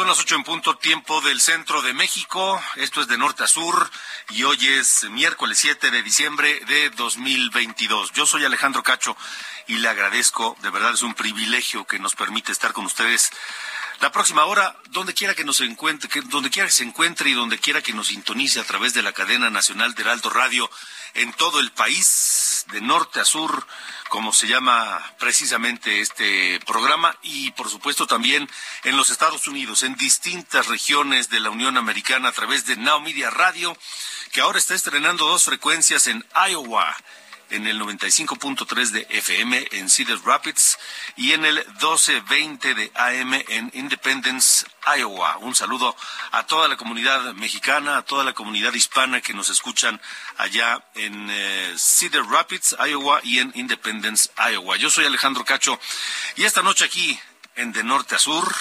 Son las ocho en punto tiempo del centro de México. Esto es de norte a sur y hoy es miércoles 7 de diciembre de 2022. Yo soy Alejandro Cacho y le agradezco, de verdad es un privilegio que nos permite estar con ustedes la próxima hora, donde quiera que nos encuentre, donde quiera que se encuentre y donde quiera que nos sintonice a través de la cadena nacional de Heraldo Radio en todo el país, de norte a sur, como se llama precisamente este programa, y por supuesto también en los Estados Unidos, en distintas regiones de la Unión Americana a través de Now Media Radio, que ahora está estrenando dos frecuencias en Iowa en el 95.3 de FM en Cedar Rapids y en el 1220 de AM en Independence, Iowa. Un saludo a toda la comunidad mexicana, a toda la comunidad hispana que nos escuchan allá en eh, Cedar Rapids, Iowa y en Independence, Iowa. Yo soy Alejandro Cacho y esta noche aquí en De Norte a Sur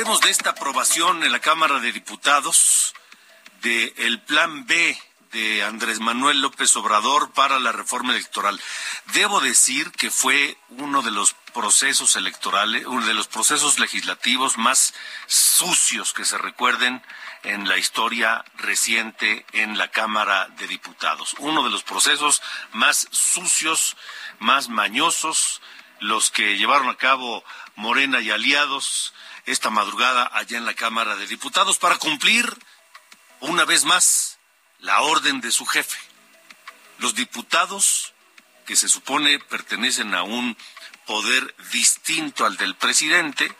Hablaremos de esta aprobación en la Cámara de Diputados del Plan B de Andrés Manuel López Obrador para la reforma electoral. Debo decir que fue uno de los procesos electorales, uno de los procesos legislativos más sucios que se recuerden en la historia reciente en la Cámara de Diputados. Uno de los procesos más sucios, más mañosos, los que llevaron a cabo Morena y aliados esta madrugada allá en la Cámara de Diputados para cumplir una vez más la orden de su jefe. Los diputados que se supone pertenecen a un poder distinto al del presidente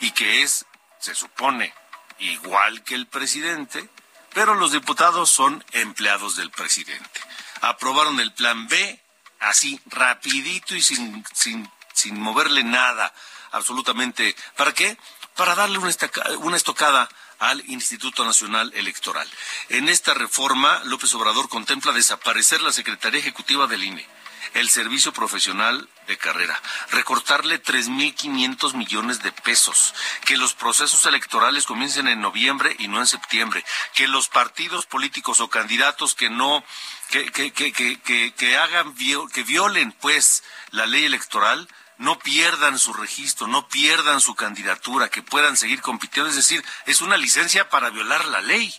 y que es, se supone, igual que el presidente, pero los diputados son empleados del presidente. Aprobaron el plan B así rapidito y sin, sin, sin moverle nada absolutamente. ¿Para qué? Para darle una, una estocada al Instituto Nacional Electoral. En esta reforma, López Obrador contempla desaparecer la Secretaría Ejecutiva del INE, el Servicio Profesional de Carrera, recortarle 3.500 millones de pesos, que los procesos electorales comiencen en noviembre y no en septiembre, que los partidos políticos o candidatos que no, que, que, que, que, que hagan, que violen pues la ley electoral, no pierdan su registro, no pierdan su candidatura, que puedan seguir compitiendo. Es decir, es una licencia para violar la ley.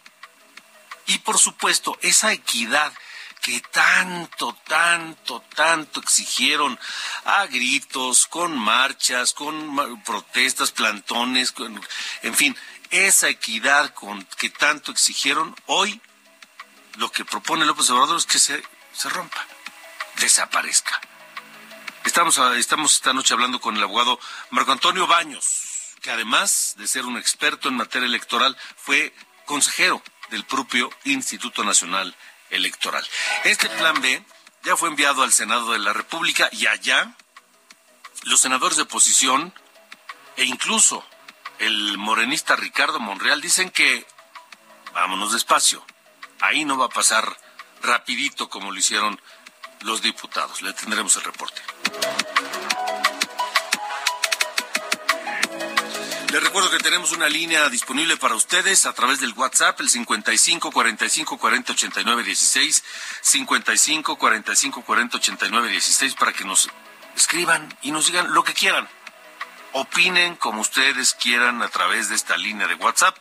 Y por supuesto, esa equidad que tanto, tanto, tanto exigieron a gritos, con marchas, con protestas, plantones, en fin, esa equidad con que tanto exigieron, hoy lo que propone López Obrador es que se, se rompa, desaparezca. Estamos, estamos esta noche hablando con el abogado Marco Antonio Baños, que además de ser un experto en materia electoral, fue consejero del propio Instituto Nacional Electoral. Este plan B ya fue enviado al Senado de la República y allá los senadores de oposición e incluso el morenista Ricardo Monreal dicen que vámonos despacio, ahí no va a pasar rapidito como lo hicieron los diputados. Le tendremos el reporte. Les recuerdo que tenemos una línea disponible para ustedes a través del WhatsApp, el 55 45 40 89 16, 55 45 40 89 16, para que nos escriban y nos digan lo que quieran. opinen como ustedes quieran a través de esta línea de WhatsApp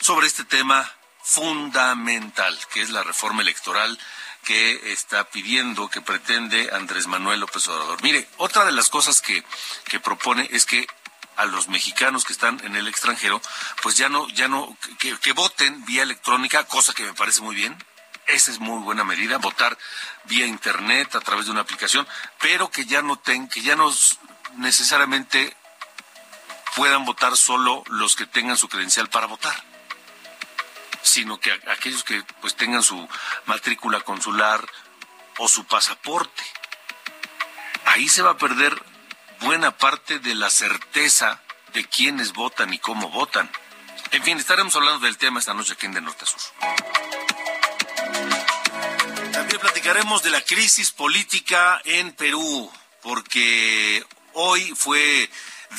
sobre este tema fundamental, que es la reforma electoral que está pidiendo, que pretende Andrés Manuel López Obrador. Mire, otra de las cosas que, que propone es que a los mexicanos que están en el extranjero, pues ya no, ya no, que, que voten vía electrónica, cosa que me parece muy bien. Esa es muy buena medida, votar vía internet a través de una aplicación, pero que ya no ten, que ya no necesariamente puedan votar solo los que tengan su credencial para votar, sino que aquellos que pues tengan su matrícula consular o su pasaporte. Ahí se va a perder buena parte de la certeza de quiénes votan y cómo votan. En fin, estaremos hablando del tema esta noche aquí en De Norte a Sur. También platicaremos de la crisis política en Perú, porque hoy fue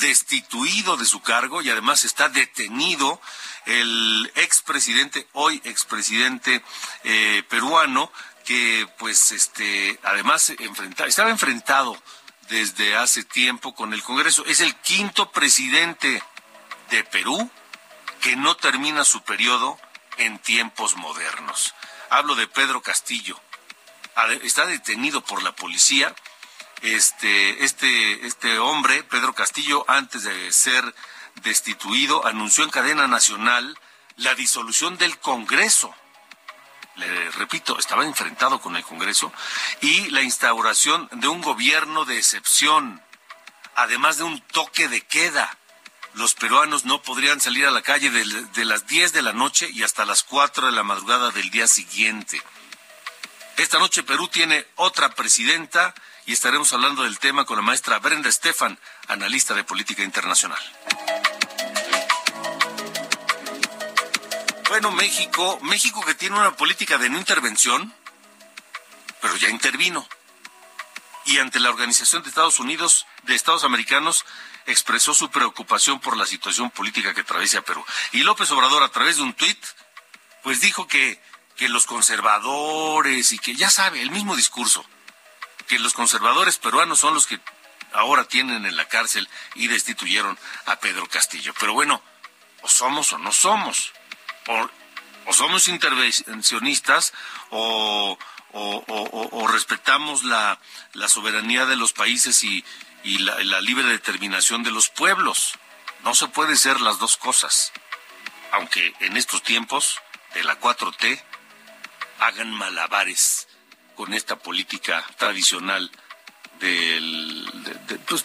destituido de su cargo y además está detenido el expresidente, hoy expresidente eh, peruano, que pues este además estaba enfrentado desde hace tiempo con el Congreso. Es el quinto presidente de Perú que no termina su periodo en tiempos modernos. Hablo de Pedro Castillo. Está detenido por la policía. Este, este, este hombre, Pedro Castillo, antes de ser destituido, anunció en cadena nacional la disolución del Congreso. Le repito, estaba enfrentado con el Congreso y la instauración de un gobierno de excepción, además de un toque de queda los peruanos no podrían salir a la calle de, las 10 de la noche y hasta las 4 de la madrugada del día siguiente. Esta noche Perú tiene otra presidenta y estaremos hablando del tema con la maestra Brenda Estefan, analista de política internacional. Bueno, México, México que tiene una política de no intervención, pero ya intervino. Y ante la Organización de Estados Unidos, de Estados Americanos, expresó su preocupación por la situación política que atraviesa Perú. Y López Obrador, a través de un tuit, pues dijo que, que los conservadores y que ya sabe, el mismo discurso, que los conservadores peruanos son los que ahora tienen en la cárcel y destituyeron a Pedro Castillo. Pero bueno, o somos o no somos. O, somos intervencionistas o, respetamos la, la soberanía de los países y, y la, libre determinación de los pueblos. No se puede ser las dos cosas. Aunque en estos tiempos de la 4T hagan malabares con esta política tradicional del, de, pues,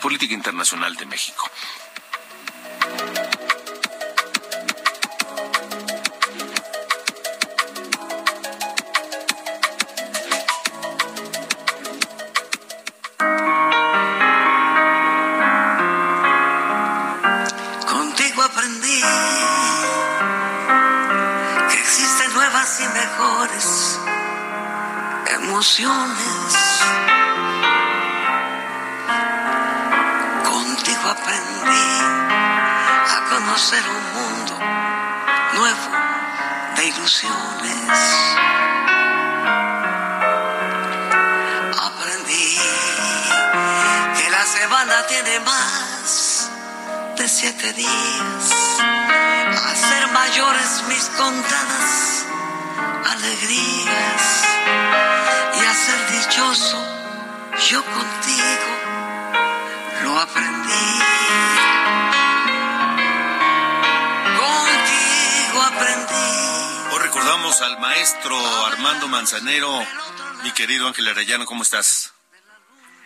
política internacional de México. Contigo aprendí a conocer un mundo nuevo de ilusiones. Aprendí que la semana tiene más de siete días. A ser mayores mis contadas alegrías yo contigo lo aprendí. Contigo aprendí. Hoy recordamos al maestro Armando Manzanero. Mi querido Ángel Arellano, ¿cómo estás?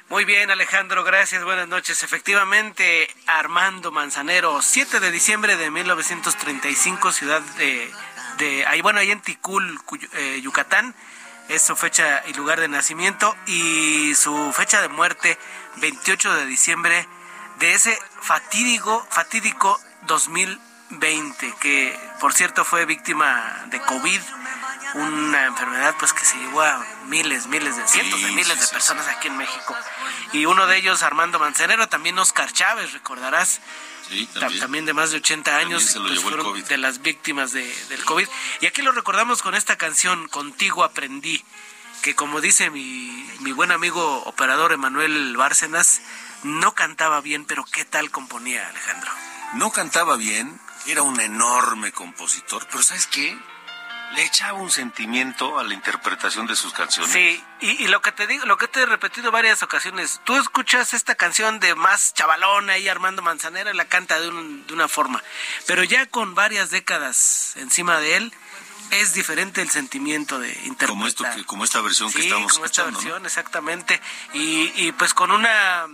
Muy bien, Alejandro, gracias, buenas noches. Efectivamente, Armando Manzanero, 7 de diciembre de 1935, ciudad de, de ahí, bueno, ahí en Ticul, eh, Yucatán es su fecha y lugar de nacimiento y su fecha de muerte 28 de diciembre de ese fatídico fatídico 2020 que por cierto fue víctima de COVID una enfermedad pues que se llevó a miles miles de cientos de miles de personas aquí en México y uno de ellos Armando Manzanero también Oscar Chávez recordarás también. de más de 80 años, pues, de las víctimas de, del COVID. Y aquí lo recordamos con esta canción, Contigo aprendí, que como dice mi, mi buen amigo operador Emanuel Bárcenas, no cantaba bien, pero ¿qué tal componía Alejandro? No cantaba bien, era un enorme compositor, pero ¿sabes qué? Le echaba un sentimiento a la interpretación de sus canciones. Sí, y, lo que te digo, lo que te he repetido varias ocasiones, tú escuchas esta canción de más chavalona y Armando Manzanera, la canta de, de una forma, pero ya con varias décadas encima de él, es diferente el sentimiento de interpretar. Como, esto como esta versión que estamos como esta versión, exactamente. Y, y pues con una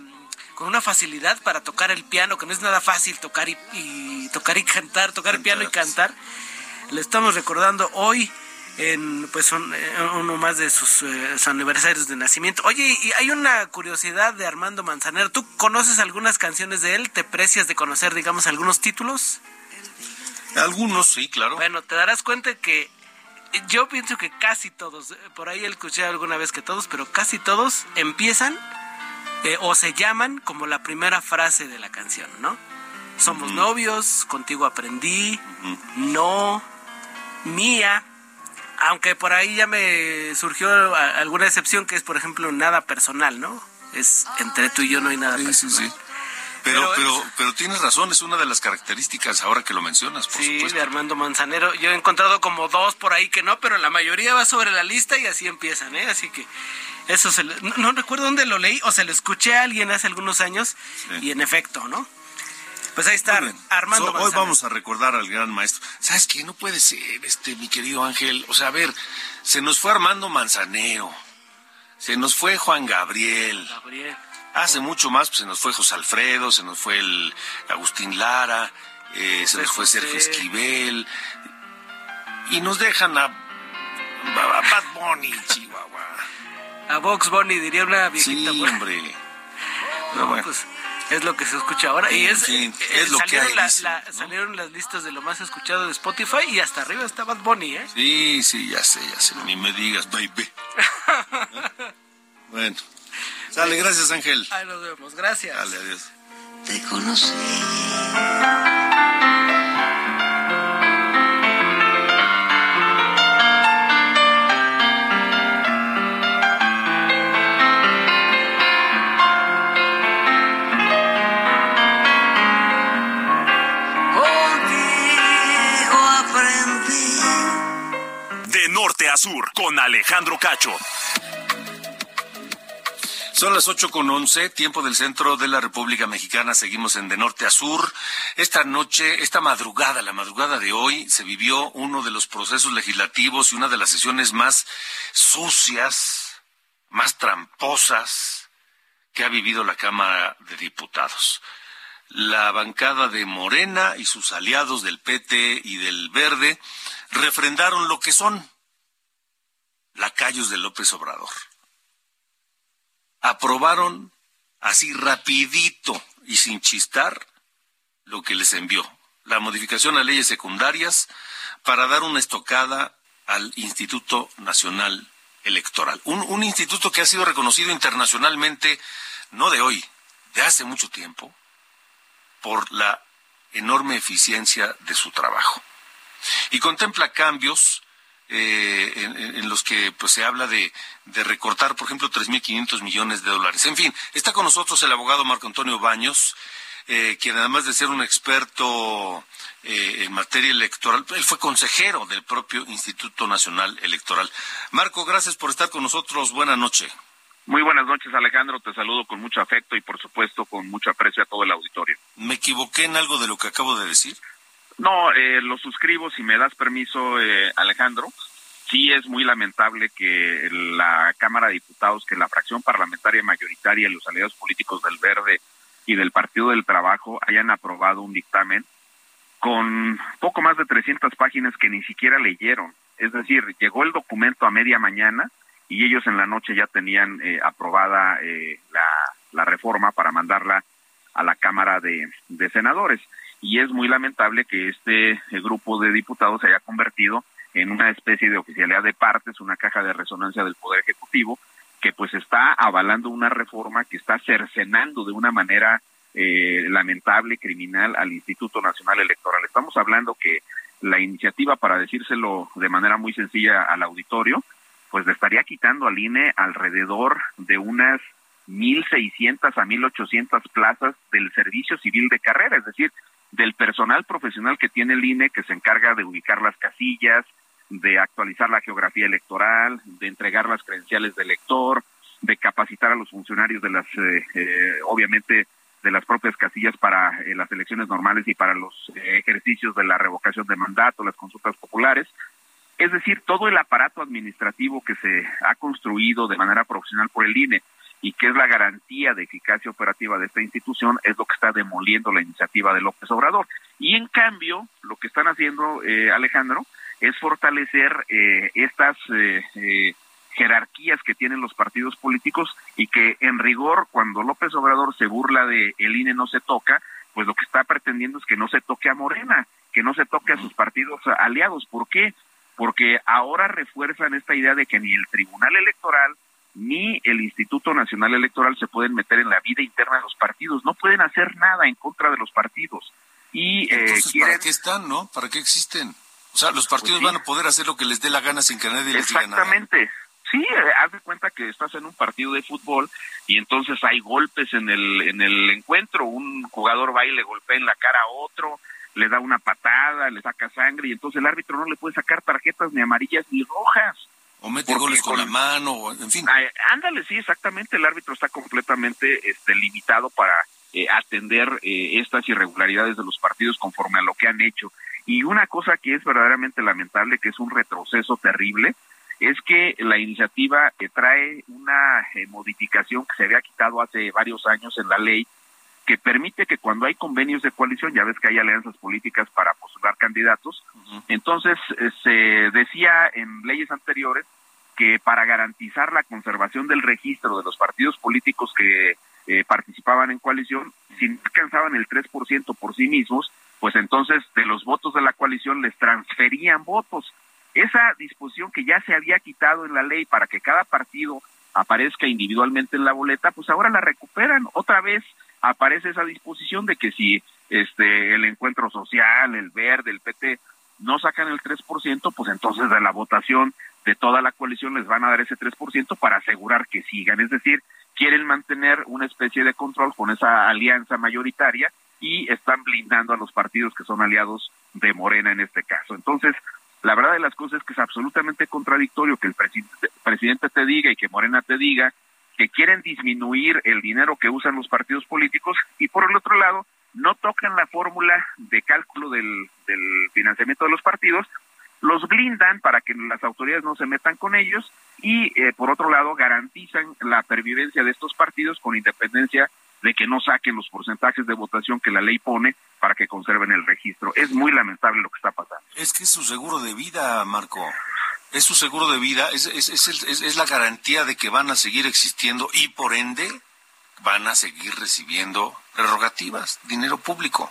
con una facilidad para tocar el piano, que no es nada fácil tocar y, tocar y cantar, tocar el piano y cantar. Le estamos recordando hoy en pues son, eh, uno más de sus, eh, aniversarios de nacimiento. Oye, y hay una curiosidad de Armando Manzanero. ¿Tú conoces algunas canciones de él? ¿Te precias de conocer, digamos, algunos títulos? Algunos, sí, claro. Bueno, te darás cuenta que yo pienso que casi todos, por ahí escuché alguna vez que todos, pero casi todos empiezan eh, o se llaman como la primera frase de la canción, ¿no? Somos novios, contigo aprendí, no, mía, aunque por ahí ya me surgió alguna excepción que es, por ejemplo, nada personal, ¿no? Es entre tú y yo no hay nada personal. Sí, sí. Pero, pero, pero, tienes razón, es una de las características ahora que lo mencionas, por sí, de Armando Manzanero. Yo he encontrado como dos por ahí que no, pero la mayoría va sobre la lista y así empiezan, ¿eh? Así que eso se no, recuerdo dónde lo leí o se lo escuché a alguien hace algunos años y en efecto, ¿no? Pues ahí está Armando Hoy vamos a recordar al gran maestro. ¿Sabes qué? No puede ser, este, mi querido Ángel. O sea, a ver, se nos fue Armando Manzanero. Se nos fue Juan Gabriel. Gabriel. Hace mucho más, pues se nos fue José Alfredo, se nos fue el Agustín Lara, eh, se nos fue Sergio Esquivel. Y nos dejan a, a Bad Bunny, Chihuahua. A Vox Bunny diría una viejita. Sí, hombre. No, pues es lo que se escucha ahora. y es, eh, es lo salieron, que hay, salieron las listas de lo más escuchado de Spotify y hasta arriba está Bad Bunny, ¿eh? Sí, sí, ya sé, ya sé. Ni me digas, baby. bueno. Dale, gracias Ángel. Ahí nos vemos, gracias. Dale, adiós. Te conocí. Norte a sur, con Alejandro Cacho. Son las ocho con once, tiempo del centro de la República Mexicana. Seguimos en de norte a sur. Esta noche, esta madrugada, la madrugada de hoy, se vivió uno de los procesos legislativos y una de las sesiones más sucias, más tramposas que ha vivido la Cámara de Diputados. La bancada de Morena y sus aliados del PT y del Verde refrendaron lo que son lacayos de López Obrador aprobaron así rapidito y sin chistar lo que les envió, la modificación a leyes secundarias para dar una estocada al Instituto Nacional Electoral. Un, un instituto que ha sido reconocido internacionalmente, no de hoy, de hace mucho tiempo, por la enorme eficiencia de su trabajo. Y contempla cambios eh, en, los que pues se habla de, recortar, por ejemplo, 3.500 millones de dólares. En fin, está con nosotros el abogado Marco Antonio Baños, eh, quien además de ser un experto eh, en materia electoral, él fue consejero del propio Instituto Nacional Electoral. Marco, gracias por estar con nosotros. Buenas noches. Muy buenas noches, Alejandro. Te saludo con mucho afecto y, por supuesto, con mucho aprecio a todo el auditorio. ¿Me equivoqué en algo de lo que acabo de decir? No, eh, lo suscribo si me das permiso, eh, Alejandro. Sí es muy lamentable que la Cámara de Diputados, que la fracción parlamentaria mayoritaria y los aliados políticos del Verde y del Partido del Trabajo hayan aprobado un dictamen con poco más de 300 páginas que ni siquiera leyeron. Es decir, llegó el documento a media mañana y ellos en la noche ya tenían eh, aprobada eh, la, reforma para mandarla a la Cámara de Senadores y es muy lamentable que este eh, grupo de diputados se haya convertido en una especie de oficialidad de partes, una caja de resonancia del Poder Ejecutivo, que pues está avalando una reforma que está cercenando de una manera eh, lamentable, criminal al Instituto Nacional Electoral. Estamos hablando que la iniciativa, para decírselo de manera muy sencilla al auditorio, pues le estaría quitando al INE alrededor de unas 1.600 a 1.800 plazas del servicio civil de carrera, es decir, del personal profesional que tiene el INE que se encarga de ubicar las casillas, de actualizar la geografía electoral, de entregar las credenciales del elector, de capacitar a los funcionarios de las, eh, eh, obviamente, de las propias casillas para eh, las elecciones normales y para los ejercicios de la revocación de mandato, las consultas populares. Es decir, todo el aparato administrativo que se ha construido de manera profesional por el INE y que es la garantía de eficacia operativa de esta institución es lo que está demoliendo la iniciativa de López Obrador. Y en cambio, lo que están haciendo, Alejandro, es fortalecer estas jerarquías que tienen los partidos políticos y que en rigor cuando López Obrador se burla de el INE no se toca, pues lo que está pretendiendo es que no se toque a Morena, que no se toque a sus partidos aliados. ¿Por qué? Porque ahora refuerzan esta idea de que ni el Tribunal Electoral ni el Instituto Nacional Electoral se pueden meter en la vida interna de los partidos, no pueden hacer nada en contra de los partidos. Y eh, ¿para qué están, no? ¿Para qué existen? O sea, los partidos pues van a poder hacer lo que les dé la gana sin que nadie les diga nada. Exactamente. Sí, eh, haz de cuenta que estás en un partido de fútbol y entonces hay golpes en el, en el encuentro. Un jugador va y le golpea en la cara a otro, le da una patada, le saca sangre y entonces el árbitro no le puede sacar tarjetas ni amarillas ni rojas. O mete goles con, la mano, en fin. ándale, sí, exactamente. El árbitro está completamente este, limitado para eh, atender eh, estas irregularidades de los partidos conforme a lo que han hecho. Y una cosa que es verdaderamente lamentable, que es un retroceso terrible, es que la iniciativa trae una eh, modificación que se había quitado hace varios años en la ley que permite que cuando hay convenios de coalición, ya ves que hay alianzas políticas para postular candidatos, entonces eh, se decía en leyes anteriores que para garantizar la conservación del registro de los partidos políticos que eh, participaban en coalición, si no alcanzaban el 3% por sí mismos, pues entonces de los votos de la coalición les transferían votos. Esa disposición que ya se había quitado en la ley para que cada partido aparezca individualmente en la boleta, pues ahora la recuperan. Otra vez aparece esa disposición de que si este el encuentro social, el verde, el PT no sacan el 3%, pues entonces de la votación de toda la coalición les van a dar ese 3% para asegurar que sigan. Es decir, quieren mantener una especie de control con esa alianza mayoritaria y están blindando a los partidos que son aliados de Morena en este caso. Entonces, la verdad de las cosas es que es absolutamente contradictorio que el presidente, te diga y que Morena te diga que quieren disminuir el dinero que usan los partidos políticos y por el otro lado no tocan la fórmula de cálculo del, financiamiento de los partidos, los blindan para que las autoridades no se metan con ellos y eh, por otro lado garantizan la pervivencia de estos partidos con independencia de que no saquen los porcentajes de votación que la ley pone para que conserven el registro. Es muy lamentable lo que está pasando. Es que es su seguro de vida, Marco. Es su seguro de vida, es, es, es, es, la garantía de que van a seguir existiendo y por ende van a seguir recibiendo prerrogativas, dinero público.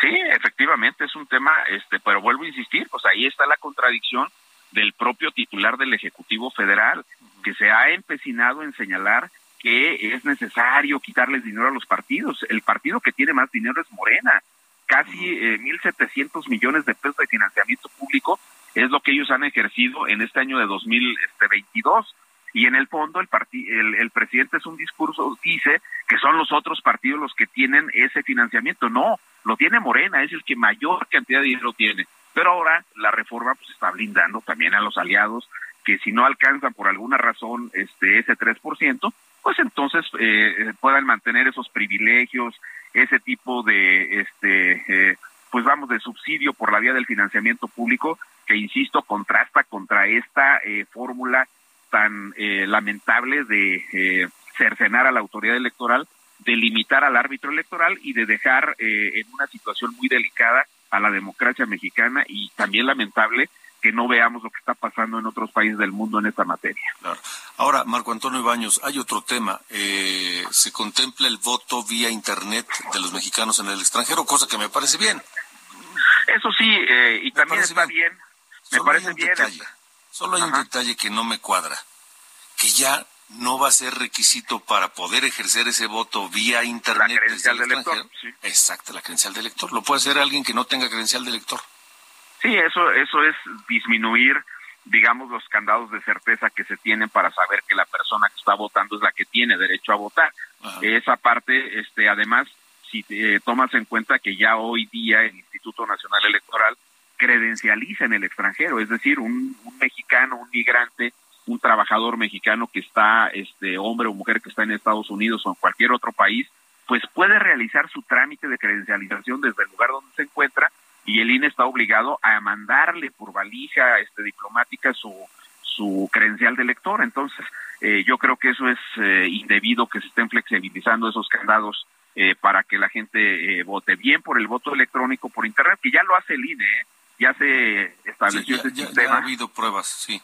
Sí, efectivamente es un tema, este, pero vuelvo a insistir, pues ahí está la contradicción del propio titular del Ejecutivo Federal, que se ha empecinado en señalar que es necesario quitarles dinero a los partidos. El partido que tiene más dinero es Morena. Casi eh, mil setecientos millones de pesos de financiamiento público es lo que ellos han ejercido en este año de 2022. Y en el fondo el, el, el presidente es un discurso, dice que son los otros partidos los que tienen ese financiamiento. No, lo tiene Morena, es el que mayor cantidad de dinero tiene. Pero ahora la reforma pues está blindando también a los aliados que si no alcanzan por alguna razón este ese 3%, pues entonces eh, puedan mantener esos privilegios, ese tipo de, este, eh, pues vamos, de subsidio por la vía del financiamiento público, que insisto, contrasta contra esta eh, fórmula tan lamentable de cercenar a la autoridad electoral, de limitar al árbitro electoral y de dejar en una situación muy delicada a la democracia mexicana y también lamentable que no veamos lo que está pasando en otros países del mundo en esta materia. Ahora, Marco Antonio Baños, hay otro tema. Eh, se contempla el voto vía Internet de los mexicanos en el extranjero, cosa que me parece bien. Eso sí, eh, y también está bien. Me parece bien. solo hay un detalle que no me cuadra, que ya no va a ser requisito para poder ejercer ese voto vía internet. La credencial del elector. Exacto, la credencial del elector. Lo puede hacer alguien que no tenga credencial de elector. Sí, eso, eso es disminuir digamos, los candados de certeza que se tienen para saber que la persona que está votando es la que tiene derecho a votar. Esa parte, este, además, si tomas en cuenta que ya hoy día el Instituto Nacional Electoral credencializa en el extranjero, es decir, un, mexicano, un migrante, un trabajador mexicano que está, este hombre o mujer que está en Estados Unidos o en cualquier otro país, pues puede realizar su trámite de credencialización desde el lugar donde se encuentra y el INE está obligado a mandarle por valija este, diplomática su, su credencial de elector. Entonces, eh, yo creo que eso es eh, indebido que se estén flexibilizando esos candados eh, para que la gente vote bien por el voto electrónico por Internet, que ya lo hace el INE, ya se estableció ese sistema. ha habido pruebas, sí.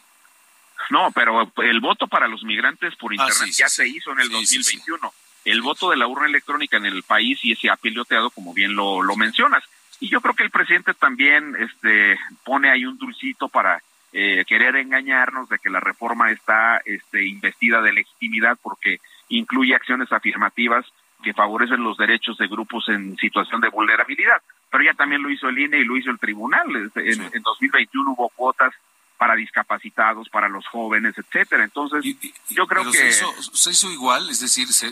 No, pero el voto para los migrantes por ah, Internet ya se hizo en el 2021. El voto de la urna electrónica en el país y se ha piloteado, como bien lo, lo mencionas. Y yo creo que el presidente también este, pone ahí un dulcito para eh, querer engañarnos de que la reforma está este, investida de legitimidad porque incluye acciones afirmativas que favorecen los derechos de grupos en situación de vulnerabilidad. Pero ya también lo hizo el INE y lo hizo el tribunal. En, en 2021 hubo cuotas para discapacitados, para los jóvenes, etcétera. Entonces, yo creo que se hizo, se hizo, igual, es decir, se,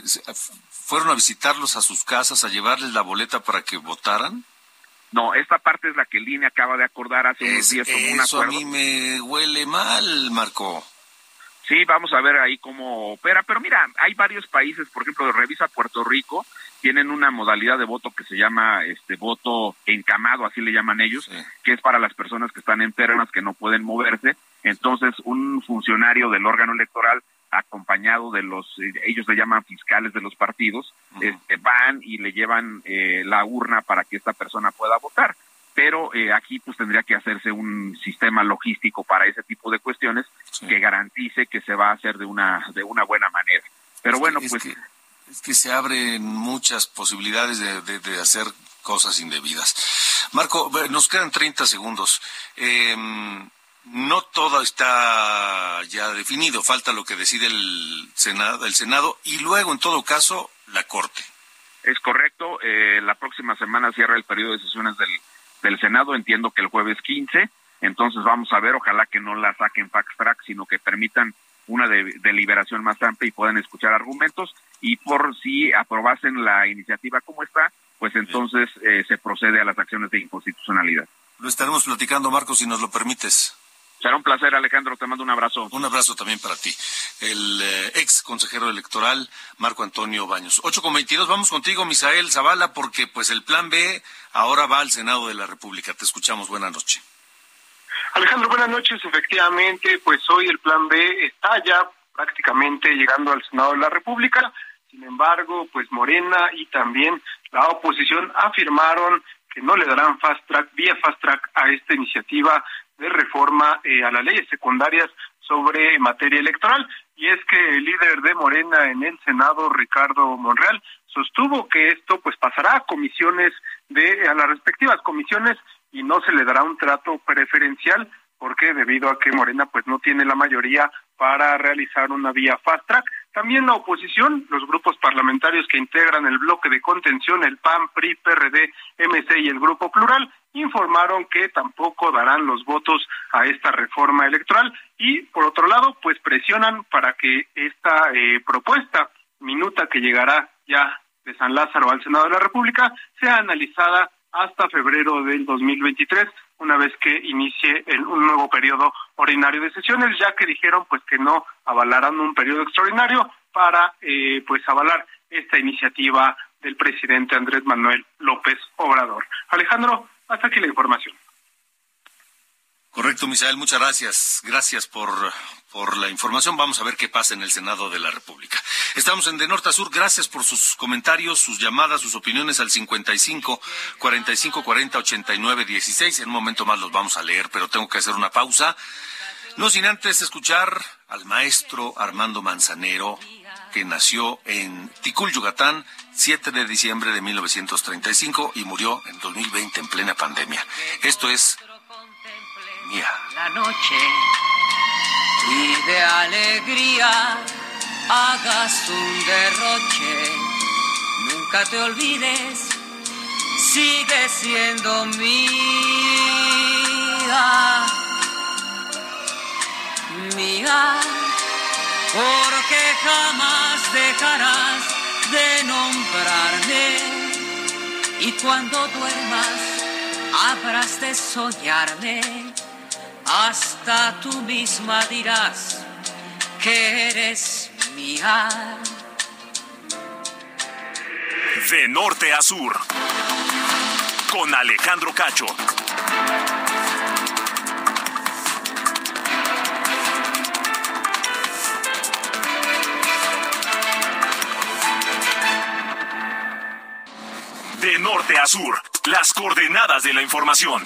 fueron a visitarlos a sus casas, a llevarles la boleta para que votaran. No, esta parte es la que el INE acaba de acordar hace unos días como un. Eso a mí me huele mal, Marco. Sí, vamos a ver ahí cómo opera. Pero mira, hay varios países, por ejemplo, revisa Puerto Rico, tienen una modalidad de voto que se llama este voto encamado, así le llaman ellos, que es para las personas que están enfermas, que no pueden moverse. Entonces, un funcionario del órgano electoral acompañado de los, ellos le llaman fiscales de los partidos, este, van y le llevan eh, la urna para que esta persona pueda votar. Pero eh, aquí pues tendría que hacerse un sistema logístico para ese tipo de cuestiones que garantice que se va a hacer de una de una buena manera. Pero bueno, pues es que se abren muchas posibilidades de, hacer cosas indebidas. Marco, nos quedan 30 segundos. Eh, no todo está ya definido, falta lo que decide el Senado, el Senado y luego, en todo caso, la Corte. Es correcto, eh, la próxima semana cierra el periodo de sesiones del, del Senado, entiendo que el jueves 15, entonces vamos a ver, ojalá que no la saquen fax track, sino que permitan una deliberación más amplia y puedan escuchar argumentos y por si aprobasen la iniciativa como está, pues entonces eh, se procede a las acciones de inconstitucionalidad. Lo estaremos platicando, Marcos, si nos lo permites. Será un placer, Alejandro. Te mando un abrazo. Un abrazo también para ti. El eh, ex consejero electoral, Marco Antonio Baños. 8 con 22. Vamos contigo, Misael Zavala, porque pues el plan B ahora va al Senado de la República. Te escuchamos. Buenas noches. Alejandro, buenas noches. Efectivamente, pues hoy el plan B está ya prácticamente llegando al Senado de la República. Sin embargo, pues Morena y también la oposición afirmaron que no le darán fast track, vía fast track a esta iniciativa de reforma eh, a las leyes secundarias sobre materia electoral. Y es que el líder de Morena en el Senado, Ricardo Monreal, sostuvo que esto pues pasará a comisiones de a las respectivas comisiones y no se le dará un trato preferencial porque debido a que Morena pues no tiene la mayoría para realizar una vía fast track. También la oposición, los grupos parlamentarios que integran el bloque de contención, el PAN, PRI, PRD, MC y el Grupo Plural, informaron que tampoco darán los votos a esta reforma electoral y, por otro lado, pues presionan para que esta eh, propuesta minuta que llegará ya de San Lázaro al Senado de la República sea analizada hasta febrero del 2023, una vez que inicie el, un nuevo periodo ordinario de sesiones, ya que dijeron pues que no avalarán un periodo extraordinario para eh, pues avalar esta iniciativa del presidente Andrés Manuel López Obrador. Alejandro, hasta aquí la información. Correcto, Misael, muchas gracias. Gracias por, por la información. Vamos a ver qué pasa en el Senado de la República. Estamos en De Norte a Sur. Gracias por sus comentarios, sus llamadas, sus opiniones al 55 45 40 89 16. En un momento más los vamos a leer, pero tengo que hacer una pausa. No sin antes escuchar al maestro Armando Manzanero, que nació en Ticul, Yucatán, 7 de diciembre de 1935 y murió en 2020 en plena pandemia. Esto es Mía. La noche y de alegría hagas un derroche. Nunca te olvides, sigue siendo mía. soledad, porque jamás dejarás de nombrarme. Y cuando duermas, habrás de soñarme, hasta tú misma dirás que eres mía. De norte a sur. Con Alejandro Cacho. De norte a sur. Las coordenadas de la información.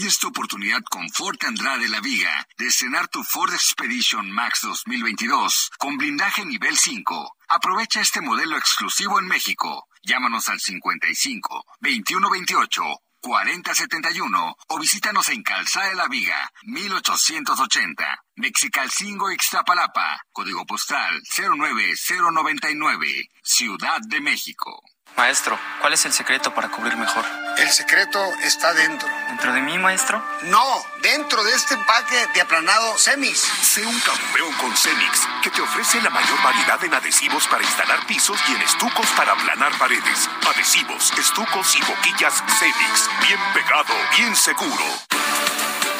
Hoy es tu oportunidad con Ford Andrade La Viga de estrenar tu Ford Expedition Max 2022 con blindaje nivel 5. Aprovecha este modelo exclusivo en México. Llámanos al 55 2128 4071 o visítanos en Calzada de la Viga 1880, Mexicalcingo Ixtapalapa, código postal 09099, Ciudad de México. Maestro, ¿cuál es el secreto para cubrir mejor? El secreto está dentro. ¿Dentro de mí, maestro? No, dentro de este empaque de aplanado Cemis. Sé un campeón con Cemix, que te ofrece la mayor variedad en adhesivos para instalar pisos y en estucos para aplanar paredes. Adhesivos, estucos y boquillas Cemix. Bien pegado, bien seguro.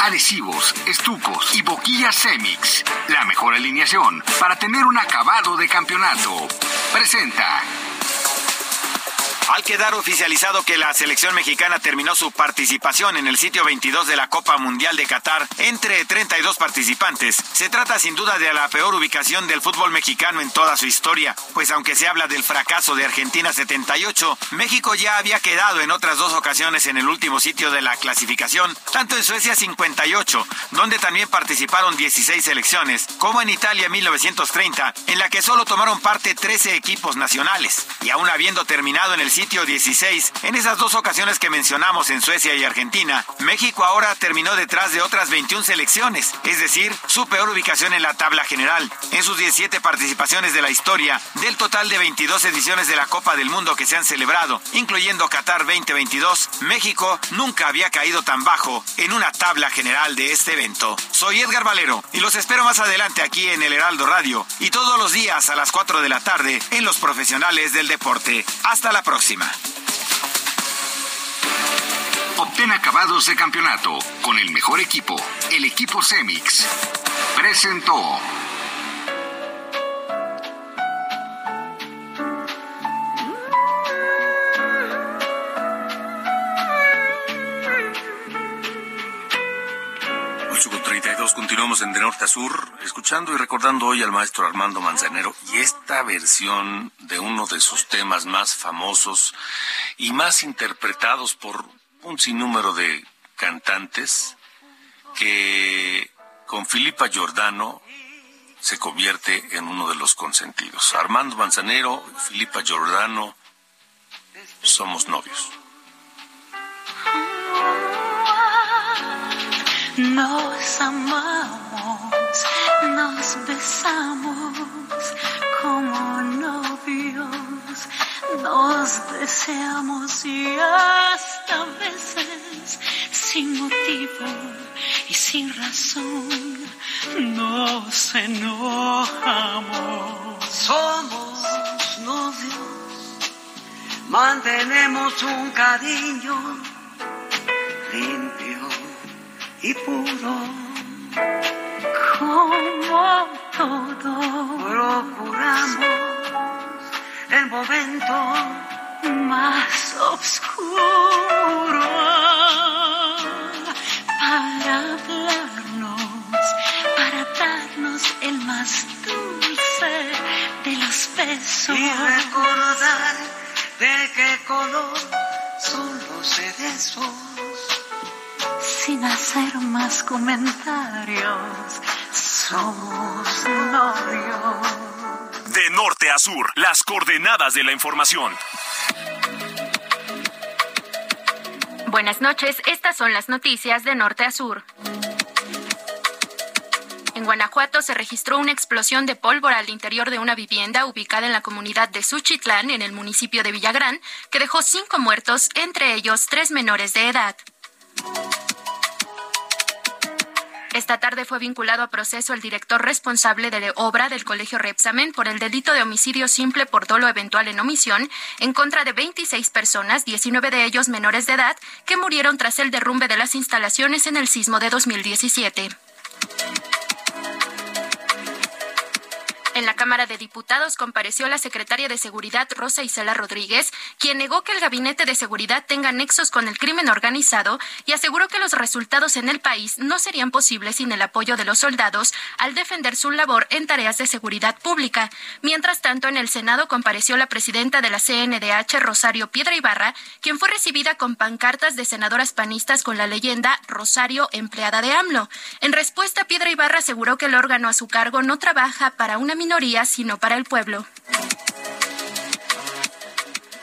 Adhesivos, estucos y boquillas Cemix. La mejor alineación para tener un acabado de campeonato. Presenta. Al quedar oficializado que la selección mexicana terminó su participación en el sitio 22 de la Copa Mundial de Qatar entre 32 participantes, se trata sin duda de la peor ubicación del fútbol mexicano en toda su historia, pues aunque se habla del fracaso de Argentina 78, México ya había quedado en otras dos ocasiones en el último sitio de la clasificación, tanto en Suecia 58, donde también participaron 16 selecciones, como en Italia 1930, en la que solo tomaron parte 13 equipos nacionales, y aún habiendo terminado en el sitio 16. En esas dos ocasiones que mencionamos en Suecia y Argentina, México ahora terminó detrás de otras 21 selecciones, es decir, su peor ubicación en la tabla general. En sus 17 participaciones de la historia, del total de 22 ediciones de la Copa del Mundo que se han celebrado, incluyendo Qatar 2022, México nunca había caído tan bajo en una tabla general de este evento. Soy Edgar Valero y los espero más adelante aquí en el Heraldo Radio y todos los días a las 4 de la tarde en Los Profesionales del Deporte. Hasta la próxima. Obtén acabados de campeonato con el mejor equipo, el equipo Cemix. Presentó. Con 32 continuamos en De Norte a Sur, escuchando y recordando hoy al maestro Armando Manzanero y esta versión de uno de sus temas más famosos y más interpretados por un sinnúmero de cantantes que con Filipa Giordano se convierte en uno de los consentidos. Armando Manzanero Filipa Giordano somos novios. Nos amamos, nos besamos como novios, nos deseamos y hasta veces sin motivo y sin razón nos enojamos. Somos novios, mantenemos un cariño y pudo como todo. Procuramos el momento más oscuro para hablarnos para darnos el más dulce de los besos y recordar de qué color son los cerezos sin hacer más comentarios, somos novios. De norte a sur, las coordenadas de la información. Buenas noches, estas son las noticias de norte a sur. En Guanajuato se registró una explosión de pólvora al interior de una vivienda ubicada en la comunidad de Suchitlán, en el municipio de Villagrán, que dejó cinco muertos, entre ellos tres menores de edad. Esta tarde fue vinculado a proceso el director responsable de obra del Colegio Repsamen por el delito de homicidio simple por dolo eventual en omisión en contra de 26 personas, 19 de ellos menores de edad, que murieron tras el derrumbe de las instalaciones en el sismo de 2017. La Cámara de Diputados compareció la secretaria de Seguridad Rosa Isela Rodríguez, quien negó que el Gabinete de Seguridad tenga nexos con el crimen organizado y aseguró que los resultados en el país no serían posibles sin el apoyo de los soldados al defender su labor en tareas de seguridad pública. Mientras tanto, en el Senado compareció la presidenta de la CNDH, Rosario Piedra Ibarra, quien fue recibida con pancartas de senadoras panistas con la leyenda Rosario, empleada de AMLO. En respuesta, Piedra Ibarra aseguró que el órgano a su cargo no trabaja para una minoría, sino para el pueblo.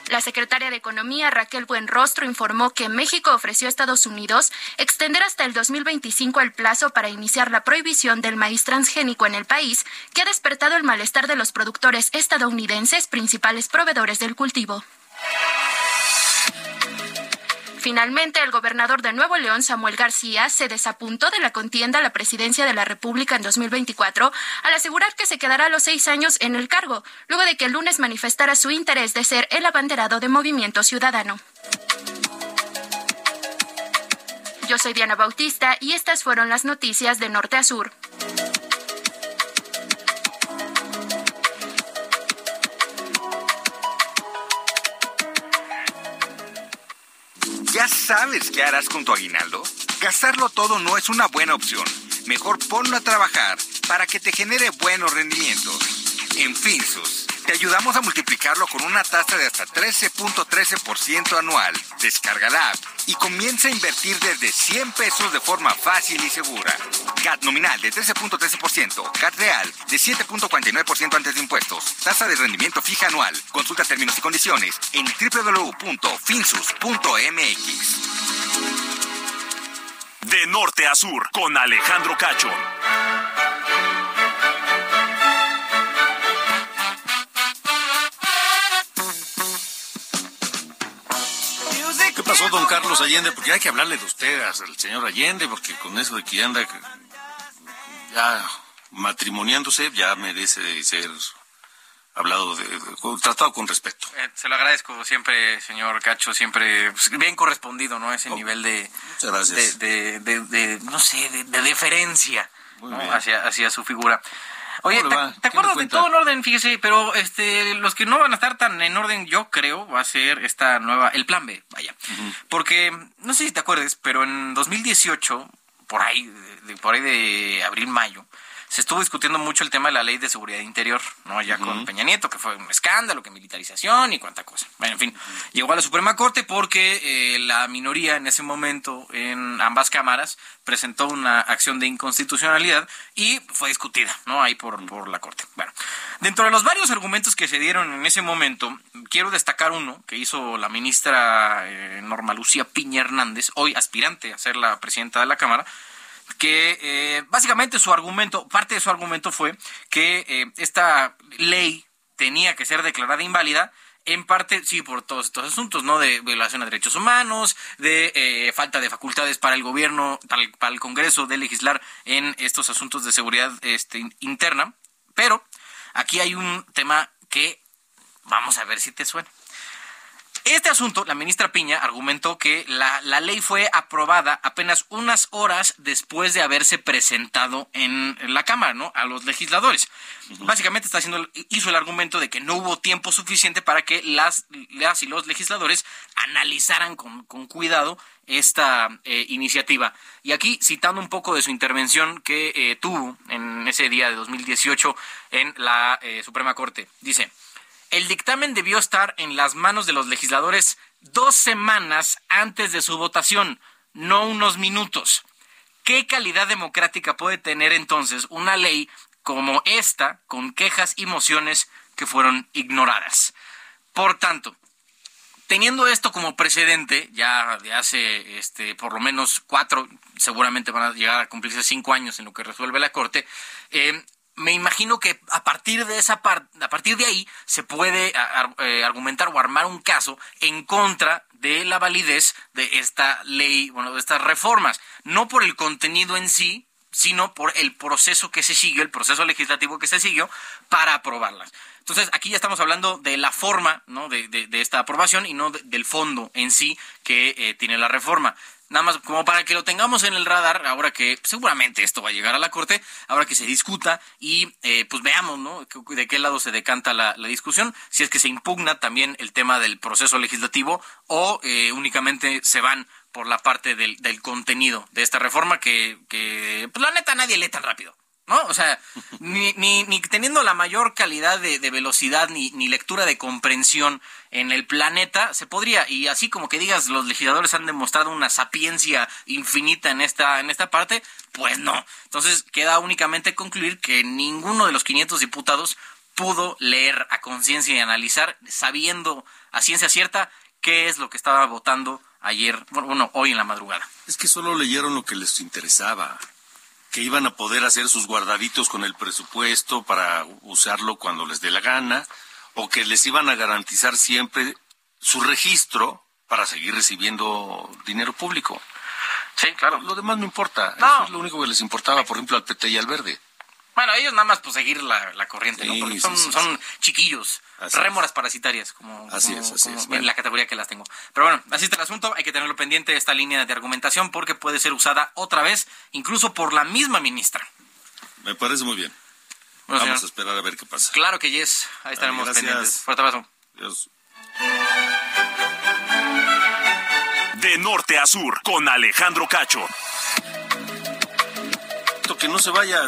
La secretaria de Economía, Raquel Buenrostro, informó que México ofreció a Estados Unidos extender hasta el 2025 el plazo para iniciar la prohibición del maíz transgénico en el país, que ha despertado el malestar de los productores estadounidenses, principales proveedores del cultivo. Finalmente, el gobernador de Nuevo León, Samuel García, se desapuntó de la contienda a la presidencia de la República en 2024 al asegurar que se quedará los seis años en el cargo, luego de que el lunes manifestara su interés de ser el abanderado de Movimiento Ciudadano. Yo soy Diana Bautista y estas fueron las noticias de Norte a Sur. ¿Ya sabes qué harás con tu aguinaldo? Gastarlo todo no es una buena opción. Mejor ponlo a trabajar para que te genere buenos rendimientos. En Finsus, te ayudamos a multiplicarlo con una tasa de hasta 13.13% anual. Descarga la app y comienza a invertir desde 100 pesos de forma fácil y segura. CAT nominal de 13.13%, CAT real de 7.49% antes de impuestos, tasa de rendimiento fija anual. Consulta términos y condiciones en www.finsus.mx. De norte a sur, con Alejandro Cacho. Pasó, don Carlos Allende? Porque hay que hablarle de usted al señor Allende, porque con eso de que anda ya matrimoniándose, ya merece ser hablado de, de- tratado con respeto. Eh, se lo agradezco siempre, señor Cacho, siempre pues, bien correspondido, ¿no? Ese nivel de, Muchas gracias. de, de, no sé, de, de deferencia ¿no? hacia, hacia su figura. Oye. ¿te, te ¿Qué acuerdas de todo en orden? Fíjese, pero este, los que no van a estar tan en orden, yo creo, va a ser esta nueva, el plan B, vaya. Porque, no sé si te acuerdas, pero en 2018, por ahí, de, de- por ahí de abril, mayo, se estuvo discutiendo mucho el tema de la ley de seguridad interior, ¿no? Ya con Peña Nieto, que fue un escándalo, que militarización y cuánta cosa. Bueno, en fin, llegó a la Suprema Corte porque eh, la minoría en ese momento en ambas cámaras presentó una acción de inconstitucionalidad y fue discutida, ¿no? Ahí por, por la Corte. Bueno, dentro de los varios argumentos que se dieron en ese momento, quiero destacar uno que hizo la ministra eh, Norma Lucía Piña Hernández, hoy aspirante a ser la presidenta de la Cámara, que eh, básicamente su argumento, parte de su argumento fue que eh, esta ley tenía que ser declarada inválida en parte, sí, por todos estos asuntos, ¿no? De violación a derechos humanos, de eh, falta de facultades para el gobierno, para el, para el Congreso de legislar en estos asuntos de seguridad este, in- interna. Pero aquí hay un tema que vamos a ver si te suena. Este asunto, la ministra Piña argumentó que la, la, ley fue aprobada apenas unas horas después de haberse presentado en, la Cámara, ¿no? A los legisladores. Básicamente está haciendo, hizo el argumento de que no hubo tiempo suficiente para que las, las y los legisladores analizaran con, con cuidado esta eh, iniciativa. Y aquí, citando un poco de su intervención que eh, tuvo en ese día de 2018 en la eh, Suprema Corte, dice, el dictamen debió estar en las manos de los legisladores dos semanas antes de su votación, no unos minutos. ¿Qué calidad democrática puede tener entonces una ley como esta, con quejas y mociones que fueron ignoradas? Por tanto, teniendo esto como precedente, ya de hace este, por lo menos cuatro, seguramente van a llegar a cumplirse cinco años en lo que resuelve la Corte, eh, me imagino que a partir de esa parte, a partir de ahí se puede eh, argumentar o armar un caso en contra de la validez de esta ley, bueno, de estas reformas, no por el contenido en sí, sino por el proceso que se siguió, el proceso legislativo que se siguió para aprobarlas. Entonces, aquí ya estamos hablando de la forma ¿no? de, de, esta aprobación y no del fondo en sí que eh, tiene la reforma. Nada más como para que lo tengamos en el radar, ahora que seguramente esto va a llegar a la Corte, ahora que se discuta y eh, pues veamos ¿no? de qué lado se decanta la, discusión, si es que se impugna también el tema del proceso legislativo o eh, únicamente se van por la parte del, del contenido de esta reforma que, que pues la neta nadie lee tan rápido. ¿No? O sea, ni, ni, ni teniendo la mayor calidad de, de velocidad ni, ni, lectura de comprensión en el planeta, se podría, y así como que digas, los legisladores han demostrado una sapiencia infinita en esta, en esta parte, pues no. Entonces queda únicamente concluir que ninguno de los 500 diputados pudo leer a conciencia y analizar, sabiendo a ciencia cierta qué es lo que estaba votando ayer, bueno, hoy en la madrugada. Es que solo leyeron lo que les interesaba que iban a poder hacer sus guardaditos con el presupuesto para usarlo cuando les dé la gana, o que les iban a garantizar siempre su registro para seguir recibiendo dinero público. Sí, claro. Lo demás no importa. Eso es lo único que les importaba, por ejemplo, al PT y al Verde. Bueno, ellos nada más pues seguir la, la corriente, ¿no? Porque son, son chiquillos, rémoras parasitarias, como, así es, así es. en la categoría que las tengo. Pero bueno, así está el asunto, hay que tenerlo pendiente esta línea de argumentación porque puede ser usada otra vez, incluso por la misma ministra. Me parece muy bien. Vamos a esperar a ver qué pasa. Claro que yes, ahí estaremos pendientes. Fuerte abrazo. Adiós. De norte a sur, con Alejandro Cacho que no se vaya.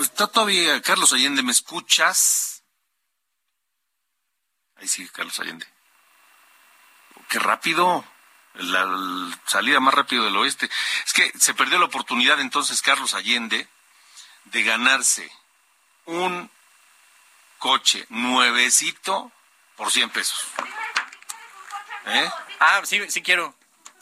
Está todavía Carlos Allende, ¿me escuchas? Ahí sigue Carlos Allende. Qué rápido. La, salida más rápido del oeste. Es que se perdió la oportunidad entonces Carlos Allende de ganarse un coche nuevecito por 100 pesos. ¿Eh? Ah, sí, sí quiero.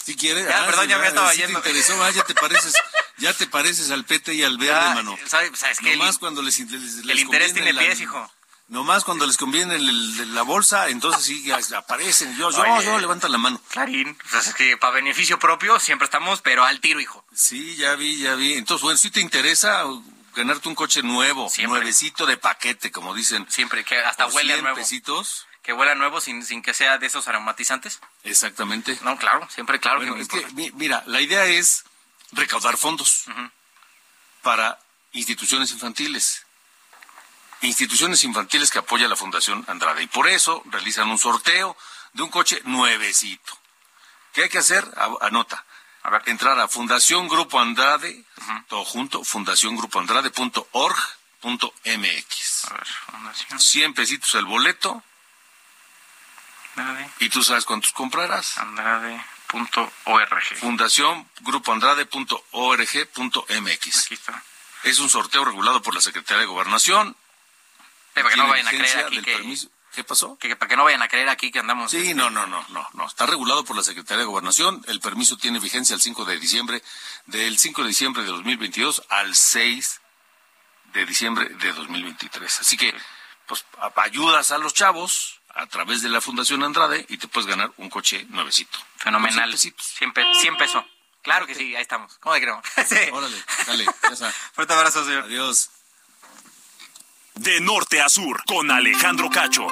Si quiere. Ya, ah, perdón, ya me estaba yendo. Te interesó, ah, ya te pareces, ya te pareces al Pete y al Verde, mano. ¿sabes, sabes que Nomás cuando les, les, les El interés tiene pies, hijo. Nomás cuando les conviene el, la bolsa, entonces sí aparecen. Yo, yo, yo, levantan la mano. Clarín, pues es que para beneficio propio siempre estamos, pero al tiro, hijo. Sí, ya vi, ya vi. Entonces, bueno, si te interesa ganarte un coche nuevo, nuevecito de paquete, como dicen. Siempre, que hasta huele a nuevo. pesitos que huela nuevo sin, sin que sea de esos aromatizantes. Exactamente. No, claro, siempre claro que, es que Mira, la idea es recaudar fondos para instituciones infantiles. Instituciones infantiles que apoya la Fundación Andrade. Y por eso realizan un sorteo de un coche nuevecito. ¿Qué hay que hacer? Anota. A ver. Entrar a Fundación Grupo Andrade, todo junto, fundaciongrupoandrade.org.mx. A ver, Fundación. 100 pesitos el boleto ¿Y tú sabes cuántos comprarás? Andrade.org. Fundación Grupo Andrade.org.mx. Aquí está. Es un sorteo regulado por la Secretaría de Gobernación. Para que no vayan a creer aquí que... ¿Qué pasó? Que, para que no vayan a creer aquí que andamos... Sí, este, no, no, no, no, no. Está regulado por la Secretaría de Gobernación. El permiso tiene vigencia el 5 de diciembre, del 5 de diciembre de 2022 al 6 de diciembre de 2023. Así que, pues, ayudas a los chavos a través de la Fundación Andrade y te puedes ganar un coche nuevecito. Fenomenal. 100, pesos. Claro que sí, ahí estamos. ¿Cómo de creo? sí. Órale, dale, ya Fuerte abrazo, señor. Adiós. De norte a sur, con Alejandro Cacho.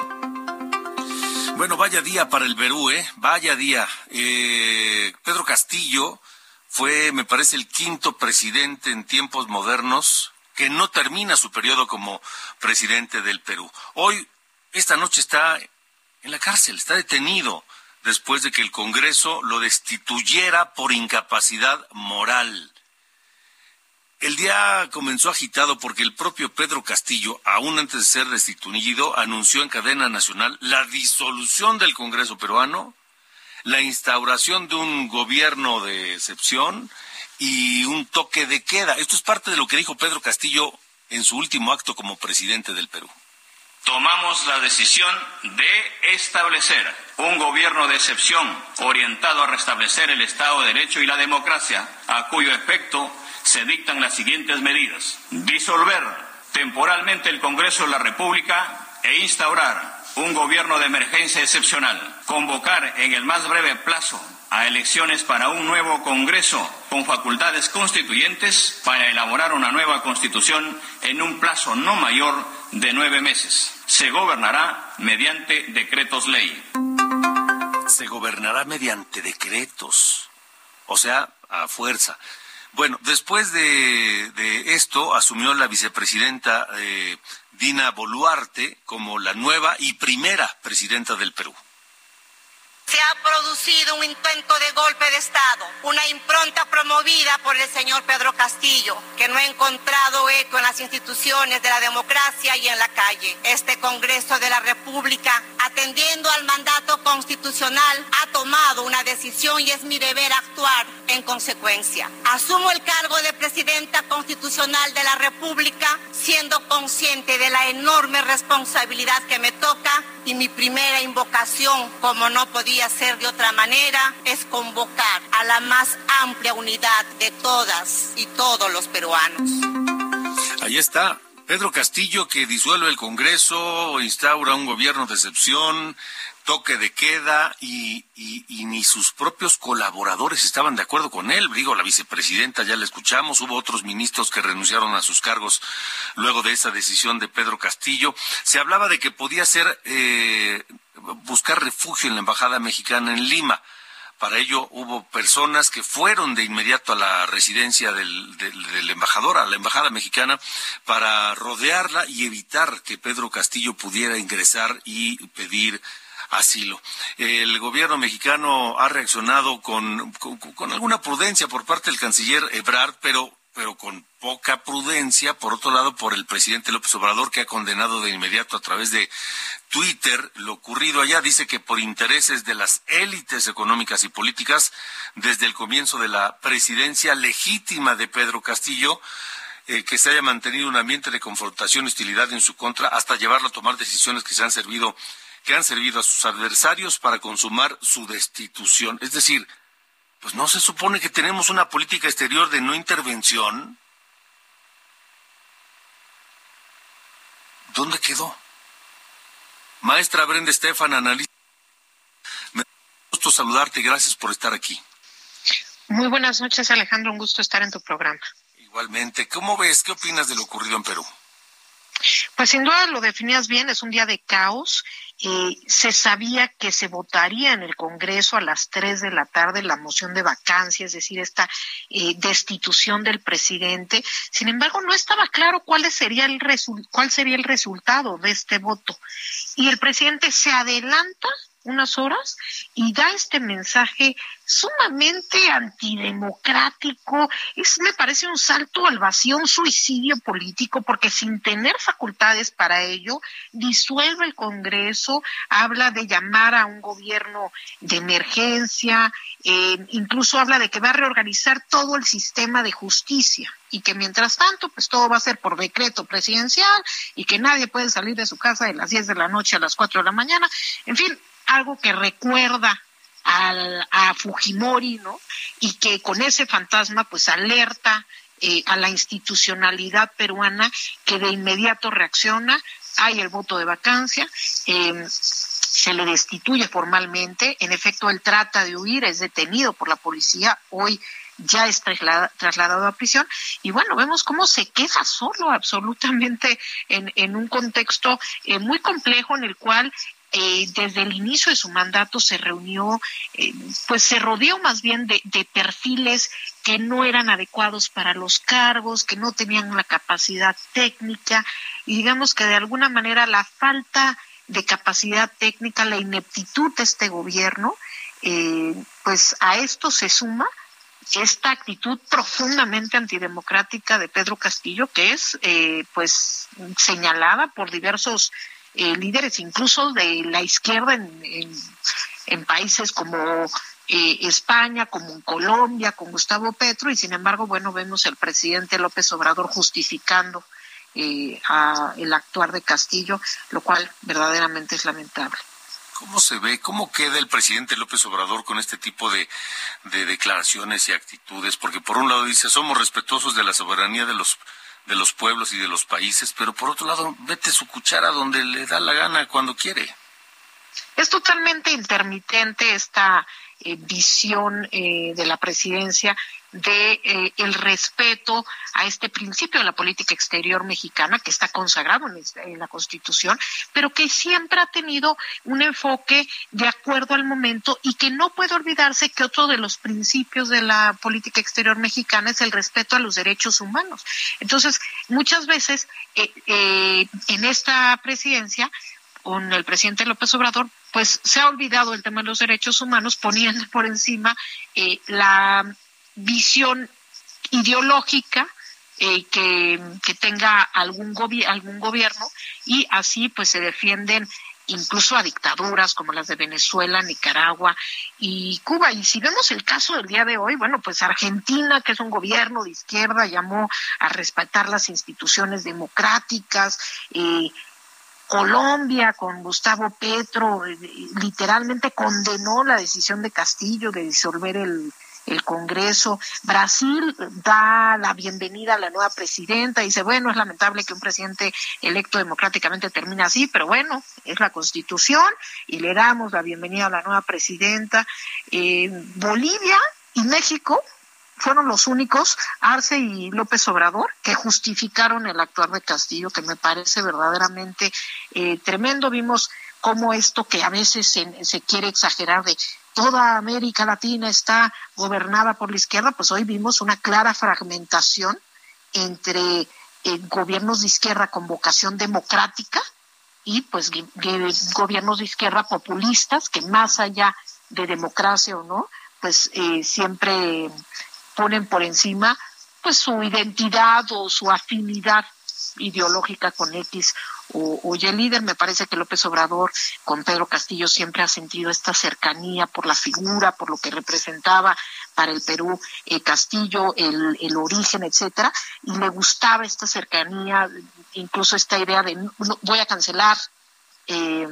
Bueno, vaya día para el Perú, ¿eh? Vaya día. Eh, Pedro Castillo fue, me parece, el quinto presidente en tiempos modernos que no termina su periodo como presidente del Perú. Hoy, esta noche está en la cárcel, está detenido después de que el Congreso lo destituyera por incapacidad moral. El día comenzó agitado porque el propio Pedro Castillo, aún antes de ser destituido, anunció en cadena nacional la disolución del Congreso peruano, la instauración de un gobierno de excepción y un toque de queda. Esto es parte de lo que dijo Pedro Castillo en su último acto como presidente del Perú. Tomamos la decisión de establecer un gobierno de excepción orientado a restablecer el Estado de Derecho y la democracia, a cuyo efecto se dictan las siguientes medidas. Disolver temporalmente el Congreso de la República e instaurar un gobierno de emergencia excepcional. Convocar en el más breve plazo a elecciones para un nuevo Congreso con facultades constituyentes para elaborar una nueva Constitución en un plazo no mayor de nueve meses. Se gobernará mediante decretos ley. Se gobernará mediante decretos, o sea, a fuerza. Bueno, después de, esto asumió la vicepresidenta eh, Dina Boluarte como la nueva y primera presidenta del Perú. Se ha producido un intento de golpe de Estado, una impronta promovida por el señor Pedro Castillo, que no ha encontrado eco en las instituciones de la democracia y en la calle. Este Congreso de la República, atendiendo al mandato constitucional, ha tomado una decisión y es mi deber actuar en consecuencia. Asumo el cargo de presidenta constitucional de la República, siendo consciente de la enorme responsabilidad que me toca y mi primera invocación, como no podía ser de otra manera, es convocar a la más amplia unidad de todas y todos los peruanos. Ahí está. Pedro Castillo que disuelve el Congreso, instaura un gobierno de excepción, toque de queda y, ni sus propios colaboradores estaban de acuerdo con él. Digo, la vicepresidenta ya la escuchamos, hubo otros ministros que renunciaron a sus cargos luego de esa decisión de Pedro Castillo. Se hablaba de que podía ser eh, buscar refugio en la embajada mexicana en Lima. Para ello hubo personas que fueron de inmediato a la residencia del, del, embajador, a la embajada mexicana, para rodearla y evitar que Pedro Castillo pudiera ingresar y pedir asilo. El gobierno mexicano ha reaccionado con, con, alguna prudencia por parte del canciller Ebrard, pero pero con poca prudencia, por otro lado, por el presidente López Obrador, que ha condenado de inmediato a través de Twitter lo ocurrido allá. Dice que por intereses de las élites económicas y políticas, desde el comienzo de la presidencia legítima de Pedro Castillo, eh, que se haya mantenido un ambiente de confrontación y hostilidad en su contra, hasta llevarlo a tomar decisiones que se han servido que han servido a sus adversarios para consumar su destitución. Es decir, pues no se supone que tenemos una política exterior de no intervención. ¿Dónde quedó? Maestra Brenda Estefan, analista. Me gusto saludarte y gracias por estar aquí. Muy buenas noches, Alejandro. Un gusto estar en tu programa. Igualmente. ¿Cómo ves? ¿Qué opinas de lo ocurrido en Perú? Pues sin duda lo definías bien, es un día de caos. Eh, se sabía que se votaría en el Congreso a las tres de la tarde la moción de vacancia, es decir, esta eh, destitución del presidente. Sin embargo, no estaba claro cuál sería el cuál sería el resultado de este voto. Y el presidente se adelanta unas horas y da este mensaje sumamente antidemocrático. Es, me parece un salto al vacío, un suicidio político, porque sin tener facultades para ello, disuelve el Congreso, habla de llamar a un gobierno de emergencia, eh, incluso habla de que va a reorganizar todo el sistema de justicia y que mientras tanto, pues todo va a ser por decreto presidencial y que nadie puede salir de su casa de las 10 de la noche a las 4 de la mañana. En fin, algo que recuerda al, a Fujimori, ¿no? Y que con ese fantasma, pues alerta eh, a la institucionalidad peruana que de inmediato reacciona, hay el voto de vacancia, em, se le destituye formalmente, en efecto él trata de huir, es detenido por la policía, hoy ya es trasladado a prisión y bueno, vemos cómo se queda solo absolutamente en, en un contexto eh, muy complejo en el cual eh, desde el inicio de su mandato se reunió, eh, pues se rodeó más bien de, de perfiles que no eran adecuados para los cargos, que no tenían la capacidad técnica y digamos que de alguna manera la falta de capacidad técnica, la ineptitud de este gobierno, eh, pues a esto se suma esta actitud profundamente antidemocrática de Pedro Castillo, que es eh, pues señalada por diversos eh, líderes, incluso de la izquierda en, en, países como eh, España, como en Colombia, con Gustavo Petro, y sin embargo, bueno, vemos al presidente López Obrador justificando a el actuar de Castillo, lo cual verdaderamente es lamentable. ¿Cómo se ve, cómo queda el presidente López Obrador con este tipo de, declaraciones y actitudes? Porque por un lado dice, somos respetuosos de la soberanía de los, de los pueblos y de los países, pero por otro lado, vete su cuchara donde le da la gana cuando quiere. Es totalmente intermitente esta eh, visión eh, de la presidencia de eh, el respeto a este principio de la política exterior mexicana que está consagrado en, la Constitución, pero que siempre ha tenido un enfoque de acuerdo al momento y que no puede olvidarse que otro de los principios de la política exterior mexicana es el respeto a los derechos humanos. Entonces, muchas veces eh, en esta presidencia con el presidente López Obrador, pues se ha olvidado el tema de los derechos humanos, poniendo por encima la visión ideológica eh, que, tenga algún, algún gobierno y así pues se defienden incluso a dictaduras como las de Venezuela, Nicaragua y Cuba. Y si vemos el caso del día de hoy, bueno, pues Argentina, que es un gobierno de izquierda, llamó a respetar las instituciones democráticas. Eh, Colombia con Gustavo Petro eh, literalmente condenó la decisión de Castillo de disolver el, el Congreso. Brasil da la bienvenida a la nueva presidenta. Dice, bueno, es lamentable que un presidente electo democráticamente termine así, pero bueno, es la Constitución y le damos la bienvenida a la nueva presidenta. Eh, Bolivia y México fueron los únicos, Arce y López Obrador, que justificaron el actuar de Castillo, que me parece verdaderamente eh, tremendo. Vimos cómo esto que a veces se, quiere exagerar de toda América Latina está gobernada por la izquierda, pues hoy vimos una clara fragmentación entre eh, gobiernos de izquierda con vocación democrática y pues gobiernos de izquierda populistas que más allá de democracia o no, pues eh, siempre ponen por encima pues su identidad o su afinidad ideológica con X o, el líder. Me parece que López Obrador con Pedro Castillo siempre ha sentido esta cercanía por la figura, por lo que representaba para el Perú eh, Castillo, el, el origen, etcétera, y le gustaba esta cercanía, incluso esta idea de voy a cancelar eh,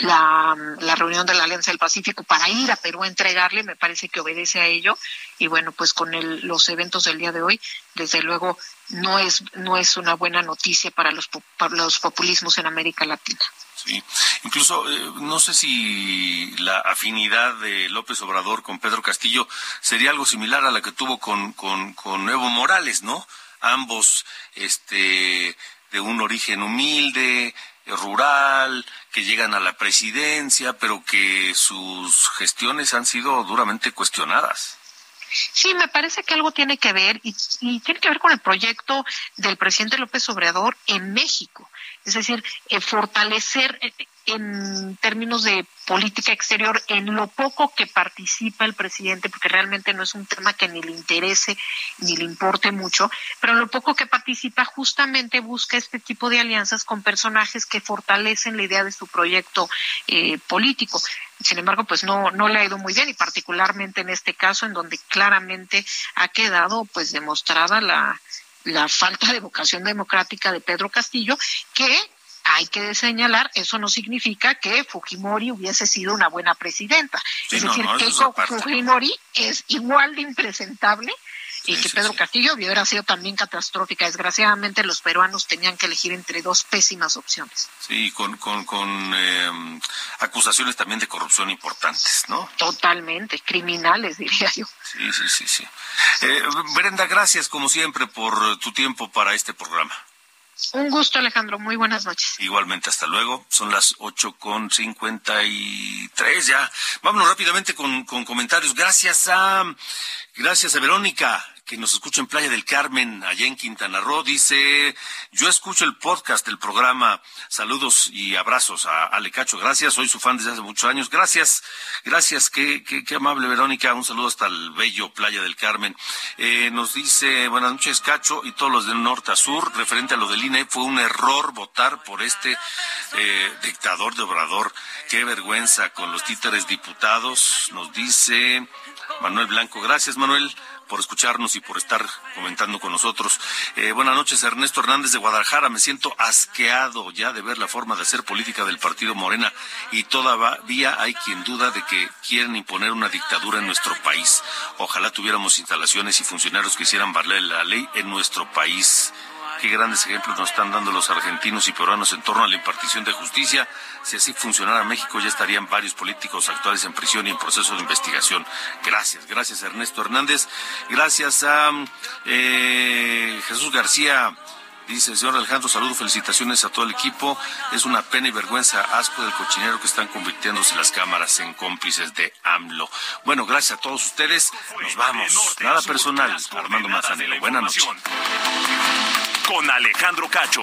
la, la, reunión de la Alianza del Pacífico para ir a Perú a entregarle, me parece que obedece a ello. Y bueno, pues con el, los eventos del día de hoy, desde luego no es, no es una buena noticia para los, para los populismos en América Latina. Sí, incluso eh, no sé si la afinidad de López Obrador con Pedro Castillo sería algo similar a la que tuvo con, con, con Evo Morales, ¿no? Ambos, este, de un origen humilde, rural, que llegan a la presidencia, pero que sus gestiones han sido duramente cuestionadas. Sí, me parece que algo tiene que ver y, tiene que ver con el proyecto del presidente López Obrador en México. Es decir, eh, fortalecer eh, en términos de política exterior en lo poco que participa el presidente, porque realmente no es un tema que ni le interese ni le importe mucho, pero en lo poco que participa justamente busca este tipo de alianzas con personajes que fortalecen la idea de su proyecto eh, político. Sin embargo, pues no, no le ha ido muy bien y particularmente en este caso en donde claramente ha quedado pues demostrada la, la falta de vocación democrática de Pedro Castillo, que hay que señalar, eso no significa que Fujimori hubiese sido una buena presidenta. es decir, que Fujimori es igual de impresentable y que Pedro Castillo hubiera sido también catastrófica. Desgraciadamente los peruanos tenían que elegir entre dos pésimas opciones. Sí, con, con, con em, acusaciones también de corrupción importantes, ¿no? Totalmente, criminales, diría yo. Sí, sí, sí, sí. Eh, Brenda, gracias como siempre por tu tiempo para este programa. Un gusto, Alejandro. Muy buenas noches. Igualmente, hasta luego. Son las ocho con cincuenta y tres ya. Vámonos rápidamente con, con comentarios. Gracias a, gracias a Verónica que nos escucha en Playa del Carmen, allá en Quintana Roo, dice, yo escucho el podcast del programa, saludos y abrazos a Ale Cacho, gracias, soy su fan desde hace muchos años, gracias, gracias, qué, qué, qué amable Verónica, un saludo hasta el bello Playa del Carmen. Eh, nos dice, buenas noches Cacho y todos los de norte a sur, referente a lo del INE, fue un error votar por este eh, dictador de Obrador, qué vergüenza con los títeres diputados, nos dice Manuel Blanco, gracias Manuel por escucharnos y por estar comentando con nosotros. Eh, buenas noches, Ernesto Hernández de Guadalajara. Me siento asqueado ya de ver la forma de hacer política del partido Morena y todavía hay quien duda de que quieren imponer una dictadura en nuestro país. Ojalá tuviéramos instalaciones y funcionarios que hicieran valer la ley en nuestro país. Qué grandes ejemplos nos están dando los argentinos y peruanos en torno a la impartición de justicia. Si así funcionara México, ya estarían varios políticos actuales en prisión y en proceso de investigación. Gracias, gracias Ernesto Hernández. Gracias a eh, Jesús García. Dice, señor Alejandro, saludo, felicitaciones a todo el equipo. Es una pena y vergüenza, asco del cochinero que están convirtiéndose las cámaras en cómplices de AMLO. Bueno, gracias a todos ustedes. Nos vamos. Nada personal. Armando Manzanero. Buenas noches. Con Alejandro Cacho.